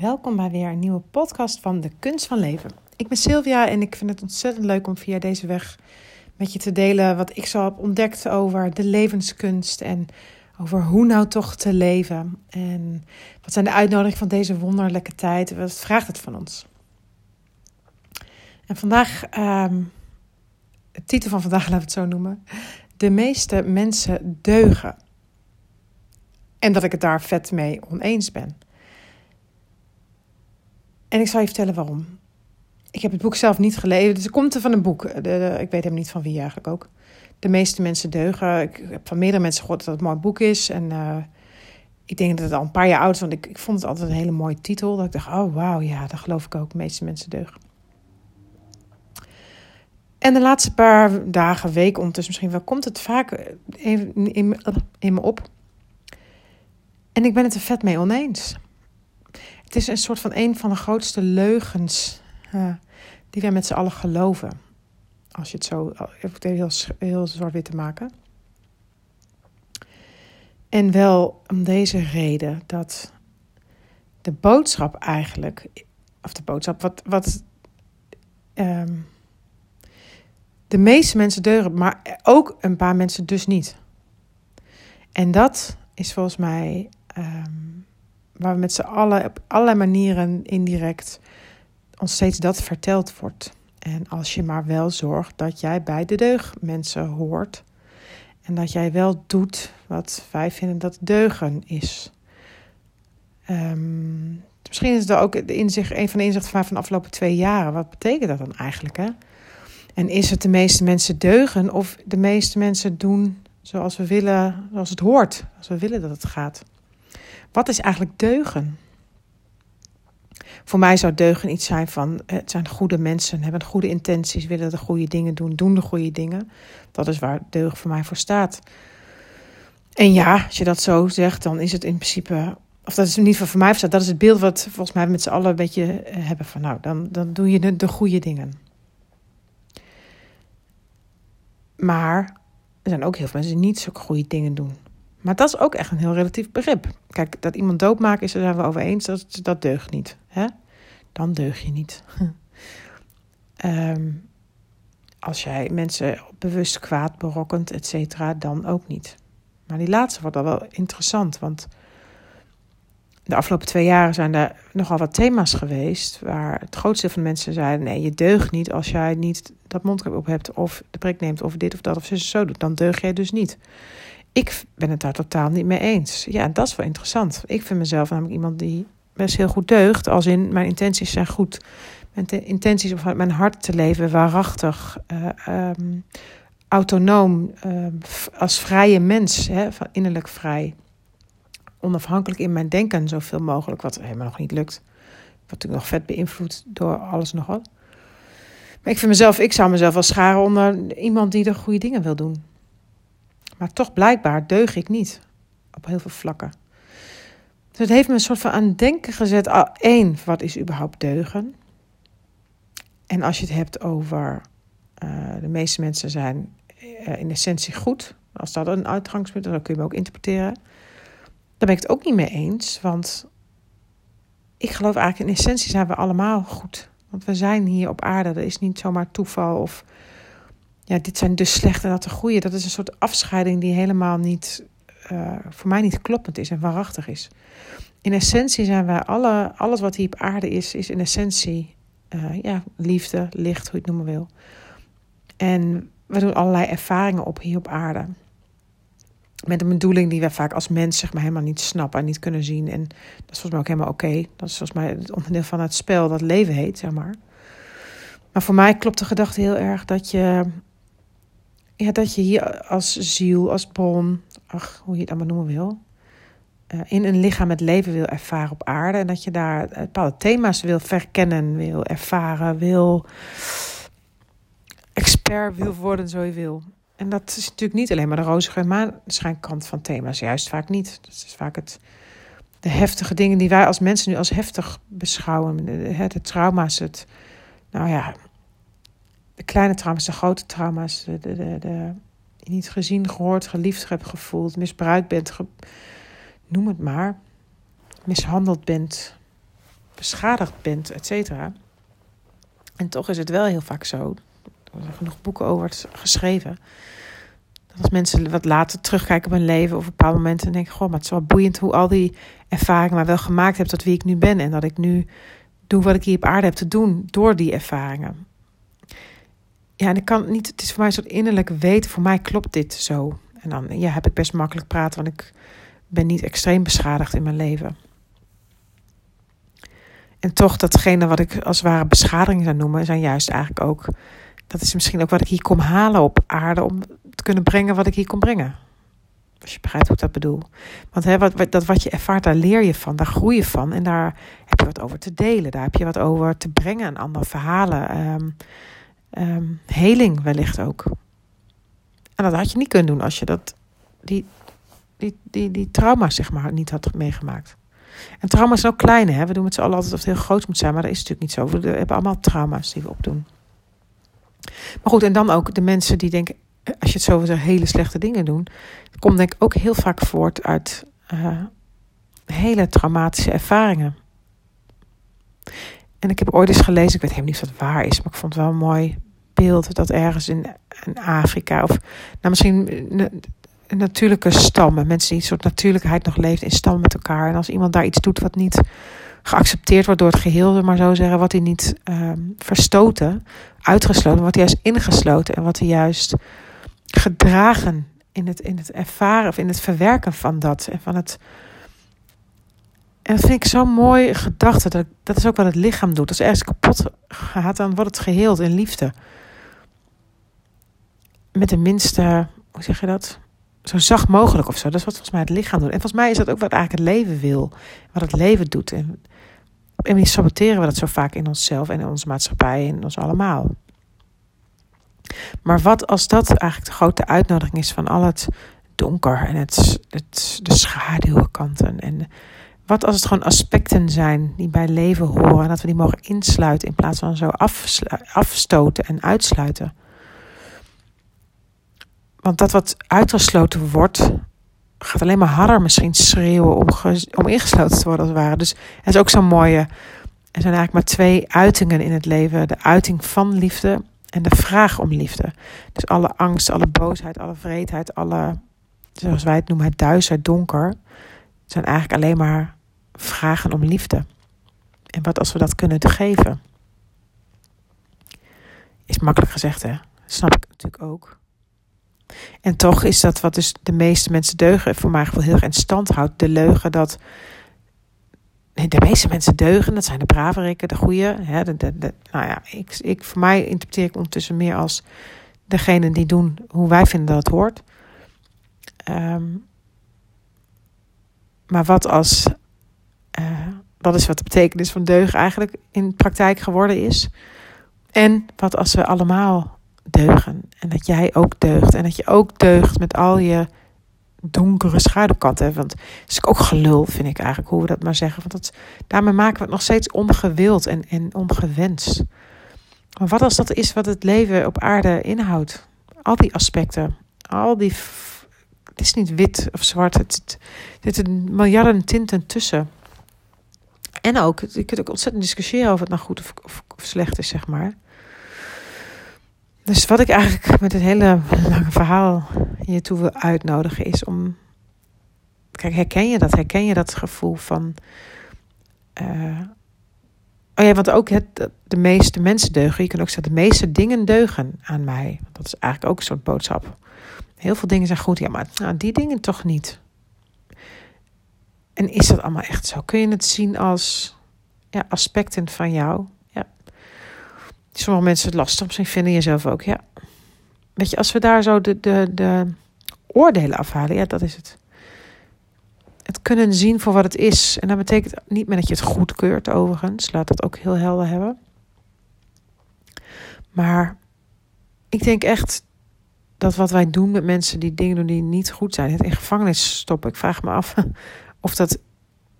Welkom bij weer een nieuwe podcast van De Kunst van Leven. Ik ben Sylvia en ik vind het ontzettend leuk om via deze weg met je te delen wat ik zo heb ontdekt over de levenskunst en over hoe nou toch te leven. En wat zijn de uitnodigingen van deze wonderlijke tijd? Wat vraagt het van ons? En vandaag, de titel van vandaag, laten we het zo noemen. De meeste mensen deugen. En dat ik het daar vet mee oneens ben. En ik zal je vertellen waarom. Ik heb het boek zelf niet gelezen. Dus het komt er van een boek. ik weet hem niet van wie eigenlijk ook. De meeste mensen deugen. Ik heb van meerdere mensen gehoord dat het een mooi boek is. En uh, ik denk dat het al een paar jaar oud is. Want ik, ik vond het altijd een hele mooie titel. Dat ik dacht, oh wauw, ja, dat geloof ik ook. De meeste mensen deugen. En de laatste paar dagen, weken ondertussen misschien wel, komt het vaak in, in, in me op. En ik ben het er vet mee oneens. Het is een soort van een van de grootste leugens uh, die wij met z'n allen geloven. Als je het zo even heel, heel zwart-wit te maken. En wel om deze reden dat de boodschap eigenlijk, of de boodschap, wat, wat um, de meeste mensen deuren, maar ook een paar mensen dus niet. En dat is volgens mij um, waar we met z'n allen op allerlei manieren indirect ons steeds dat verteld wordt. En als je maar wel zorgt dat jij bij de deugdmensen hoort. En dat jij wel doet wat wij vinden dat deugen is. Um, misschien is dat ook de inzicht, een van de inzichten van, van de afgelopen twee jaren. Wat betekent dat dan eigenlijk? Hè? En is het de meeste mensen deugen of de meeste mensen doen zoals we willen, zoals het hoort, als we willen dat het gaat? Wat is eigenlijk deugen? Voor mij zou deugen iets zijn van het zijn goede mensen, hebben goede intenties, willen de goede dingen doen, doen de goede dingen. Dat is waar deugen voor mij voor staat. En ja, als je dat zo zegt, dan is het in principe, of dat is niet voor mij voor dat is het beeld wat volgens mij met z'n allen een beetje eh, hebben van nou, dan, dan doe je de, de goede dingen. Maar er zijn ook heel veel mensen die niet zulke goede dingen doen. Maar dat is ook echt een heel relatief begrip. Kijk, dat iemand doodmaken is, daar zijn we over eens, dat, dat deugt niet. Hè? Dan deug je niet. um, als jij mensen bewust kwaad berokkent, et cetera, dan ook niet. Maar die laatste wordt al wel interessant, want de afgelopen twee jaren zijn er nogal wat thema's geweest waar het grootste van de mensen zeiden: nee, je deugt niet als jij niet dat mondkap op hebt, of de prik neemt, of dit of dat, of zo doet. Dan deug jij dus niet. Ik ben het daar totaal niet mee eens. Ja, dat is wel interessant. Ik vind mezelf namelijk iemand die best heel goed deugt. Als in mijn intenties zijn goed. Mijn intenties om vanuit mijn hart te leven, waarachtig, uh, um, autonoom, uh, als vrije mens, hè, innerlijk vrij. Onafhankelijk in mijn denken, zoveel mogelijk, wat helemaal nog niet lukt. Wat natuurlijk nog vet beïnvloed door alles nog. Maar ik vind mezelf, ik zou mezelf wel scharen onder iemand die de goede dingen wil doen. Maar toch blijkbaar deug ik niet. Op heel veel vlakken. Dus het heeft me een soort van aan denken gezet. Eén, wat is überhaupt deugen? En als je het hebt over uh, de meeste mensen zijn uh, in essentie goed. Als dat een uitgangspunt is, dan kun je me ook interpreteren. Daar ben ik het ook niet mee eens. Want ik geloof eigenlijk in essentie zijn we allemaal goed. Want we zijn hier op aarde. Dat is niet zomaar toeval of ja, dit zijn dus slechte, dat de goede. Dat is een soort afscheiding die helemaal niet, uh, voor mij niet kloppend is en waarachtig is. In essentie zijn wij alle, alles wat hier op aarde is, is in essentie uh, ja, liefde, licht, hoe je het noemen wil. En we doen allerlei ervaringen op hier op aarde. Met een bedoeling die wij vaak als mens zeg maar, helemaal niet snappen en niet kunnen zien. En dat is volgens mij ook helemaal oké. Dat is volgens mij het onderdeel van het spel dat leven heet, zeg maar. Maar voor mij klopt de gedachte heel erg dat je ja, dat je hier als ziel, als bron, ach, hoe je het allemaal noemen wil, uh, in een lichaam het leven wil ervaren op aarde. En dat je daar bepaalde thema's wil verkennen, wil ervaren, wil expert wil worden, zo je wil. En dat is natuurlijk niet alleen maar de rozige maanschijnkant van thema's, juist vaak niet. Dat is vaak het, de heftige dingen die wij als mensen nu als heftig beschouwen. De, de trauma's, het, nou ja, de kleine trauma's, de grote trauma's, de, de, de, je niet gezien, gehoord, geliefd hebt gevoeld, misbruikt bent, noem het maar, mishandeld bent, beschadigd bent, et cetera. En toch is het wel heel vaak zo, er zijn genoeg boeken over geschreven, dat als mensen wat later terugkijken op hun leven of op bepaalde momenten, denken: Goh, maar het is wel boeiend hoe al die ervaringen maar wel gemaakt hebben tot wie ik nu ben. En dat ik nu doe wat ik hier op aarde heb te doen door die ervaringen. Ja, en ik kan niet, het is voor mij een soort innerlijk weten, voor mij klopt dit zo. En dan ja, heb ik best makkelijk praten, want ik ben niet extreem beschadigd in mijn leven. En toch, datgene wat ik als ware beschadiging zou noemen, zijn juist eigenlijk ook. Dat is misschien ook wat ik hier kom halen op aarde om te kunnen brengen wat ik hier kom brengen. Als je begrijpt hoe ik dat bedoel. Want hè, wat, dat wat je ervaart, daar leer je van, daar groei je van. En daar heb je wat over te delen. Daar heb je wat over te brengen aan andere verhalen. Um, um, heling wellicht ook. En dat had je niet kunnen doen als je dat, die, die, die, die trauma's zeg maar niet had meegemaakt. En trauma's zijn ook kleine. Hè? We doen met z'n allen altijd of het heel groot moet zijn, maar dat is natuurlijk niet zo. We hebben allemaal trauma's die we opdoen. Maar goed, en dan ook de mensen die denken, als je het zo zegt, hele slechte dingen doen. Komt denk ik ook heel vaak voort uit uh, hele traumatische ervaringen. En ik heb ooit eens gelezen, ik weet helemaal niet of dat waar is, maar ik vond het wel een mooi beeld dat ergens in, Afrika, of nou misschien natuurlijke stammen, mensen die een soort natuurlijkheid nog leeft in stammen met elkaar. En als iemand daar iets doet wat niet geaccepteerd wordt door het geheel, maar zo zeggen, wat hij niet um, verstoten, uitgesloten, wat hij juist ingesloten en wat hij juist gedragen in het, in het ervaren of in het verwerken van dat en van het. En dat vind ik zo'n mooi gedachte. Dat, dat is ook wat het lichaam doet. Als er ergens kapot gaat, dan wordt het geheeld in liefde. Met de minste, hoe zeg je dat? Zo zacht mogelijk of zo. Dat is wat volgens mij het lichaam doet. En volgens mij is dat ook wat eigenlijk het leven wil. Wat het leven doet. En een manier saboteren we dat zo vaak in onszelf en in onze maatschappij en in ons allemaal. Maar wat als dat eigenlijk de grote uitnodiging is van al het donker en het, het, de schaduwkanten. En wat als het gewoon aspecten zijn die bij leven horen en dat we die mogen insluiten in plaats van zo afstoten en uitsluiten. Want dat wat uitgesloten wordt, gaat alleen maar harder misschien schreeuwen om, om ingesloten te worden als het ware. Dus het is ook zo'n mooie. Er zijn eigenlijk maar twee uitingen in het leven: de uiting van liefde en de vraag om liefde. Dus alle angst, alle boosheid, alle vreedheid, alle, zoals wij het noemen, het duister, donker, zijn eigenlijk alleen maar vragen om liefde. En wat als we dat kunnen te geven? Is makkelijk gezegd, hè? snap ik natuurlijk ook. En toch is dat wat dus de meeste mensen deugen, voor mij gevoel heel erg in stand houdt. De leugen dat. Nee, de meeste mensen deugen, dat zijn de braverikken, de goede. Hè, de, de, de, nou ja, ik, ik, voor mij interpreteer ik ondertussen meer als degene die doen hoe wij vinden dat het hoort. Um, maar wat als. Dat is wat de betekenis van deugen eigenlijk in praktijk geworden is. En wat als we allemaal deugen. En dat jij ook deugt. En dat je ook deugt met al je donkere schaduwkanten. Want het is ook gelul, vind ik eigenlijk, hoe we dat maar zeggen. Want dat, daarmee maken we het nog steeds ongewild en, en ongewenst. Maar wat als dat is wat het leven op aarde inhoudt? Al die aspecten, al die. Het is niet wit of zwart, het, het, er zitten miljarden tinten tussen. En ook, je kunt ook ontzettend discussiëren of het nou goed of, of, slecht is, zeg maar. Dus wat ik eigenlijk met het hele lange verhaal hiertoe wil uitnodigen is om. Kijk, herken je dat? Herken je dat gevoel van. Uh, oh ja, want ook het, de meeste mensen deugen. Je kunt ook zeggen, de meeste dingen deugen aan mij. Dat is eigenlijk ook een soort boodschap. Heel veel dingen zijn goed, ja, maar nou, die dingen toch niet. En is dat allemaal echt zo? Kun je het zien als ja, aspecten van jou? sommige mensen het lastig misschien vinden, jezelf ook. Ja. Weet je, als we daar zo de, de, de oordelen afhalen, ja, dat is het. Het kunnen zien voor wat het is. En dat betekent niet meer dat je het goedkeurt, overigens. Laat dat ook heel helder hebben. Maar ik denk echt dat wat wij doen met mensen die dingen doen die niet goed zijn, het in gevangenis stoppen. Ik vraag me af of dat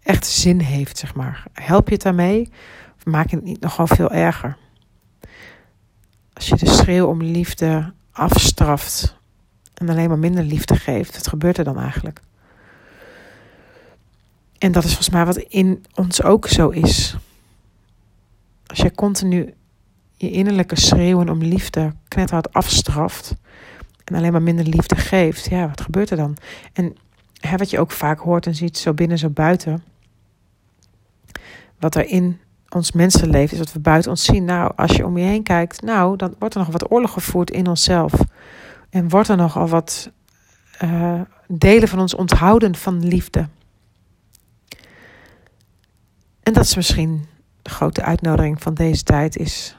echt zin heeft, zeg maar. Help je het daarmee? Of maak je het niet nogal veel erger? als je de schreeuw om liefde afstraft en alleen maar minder liefde geeft, wat gebeurt er dan eigenlijk? En dat is volgens mij wat in ons ook zo is. als je continu je innerlijke schreeuwen om liefde knetterhard afstraft en alleen maar minder liefde geeft, ja, wat gebeurt er dan? En hè, wat je ook vaak hoort en ziet, zo binnen, zo buiten, wat er in ons mensenleven is, wat we buiten ons zien. Nou, als je om je heen kijkt, nou, dan wordt er nog wat oorlog gevoerd in onszelf. En wordt er nogal wat uh, delen van ons onthouden van liefde. En dat is misschien de grote uitnodiging van deze tijd is.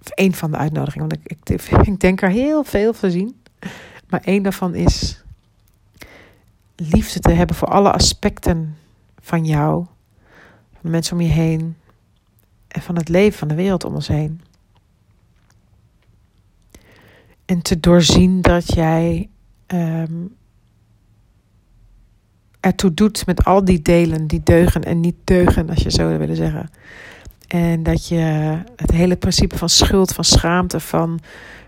Of één van de uitnodigingen, want ik, ik, ik denk er heel veel van zien. Maar één daarvan is liefde te hebben voor alle aspecten van jou, van de mensen om je heen en van het leven van de wereld om ons heen. En te doorzien dat jij um, ertoe doet met al die delen die deugen en niet deugen, als je zo zou willen zeggen. En dat je het hele principe van schuld, van schaamte, van,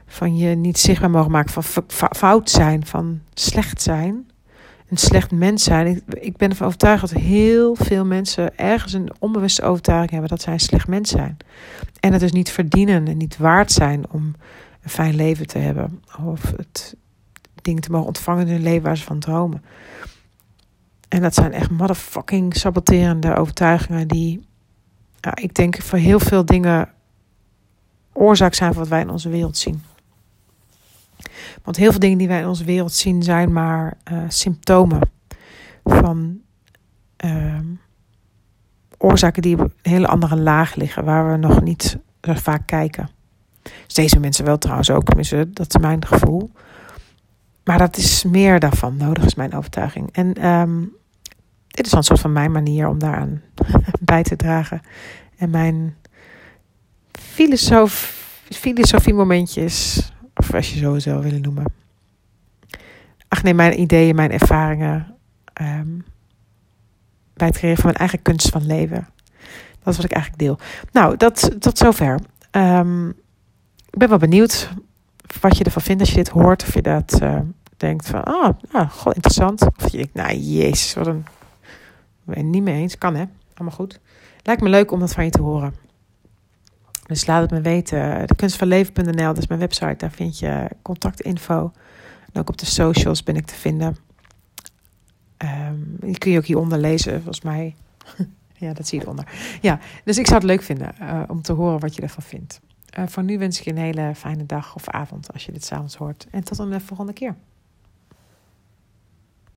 van je niet zichtbaar mogen maken, van fout zijn, van slecht zijn, een slecht mens zijn. Ik, ik ben ervan overtuigd dat heel veel mensen ergens een onbewuste overtuiging hebben dat zij een slecht mens zijn. En het dus niet verdienen en niet waard zijn om een fijn leven te hebben. Of het dingen te mogen ontvangen in hun leven waar ze van dromen. En dat zijn echt motherfucking saboterende overtuigingen die, ja, ik denk, voor heel veel dingen oorzaak zijn van wat wij in onze wereld zien. Want heel veel dingen die wij in onze wereld zien zijn maar uh, symptomen van uh, oorzaken die op een hele andere laag liggen, waar we nog niet zo vaak kijken. Dus deze mensen wel trouwens ook, dat is mijn gevoel. Maar dat is meer daarvan nodig, is mijn overtuiging. En um, dit is een soort van mijn manier om daaraan bij te dragen. En mijn filosoof, filosofie momentjes, of als je zo zou willen noemen. Ach nee, mijn ideeën, mijn ervaringen. Um, bij het creëren van mijn eigen kunst van leven. Dat is wat ik eigenlijk deel. Nou, dat tot zover. Um, ik ben wel benieuwd wat je ervan vindt als je dit hoort. Of je dat uh, denkt van, ah, nou, interessant. Of je denkt, nou, jezus, wat een... Ik het niet mee eens. Kan, hè? Allemaal goed. Lijkt me leuk om dat van je te horen. Dus laat het me weten. De dat is mijn website. Daar vind je contactinfo. En ook op de socials ben ik te vinden. Um, die kun je ook hieronder lezen, volgens mij. ja, dat zie je eronder. Ja, dus ik zou het leuk vinden uh, om te horen wat je ervan vindt. Uh, voor nu wens ik je een hele fijne dag of avond als je dit s'avonds hoort. En tot een volgende keer.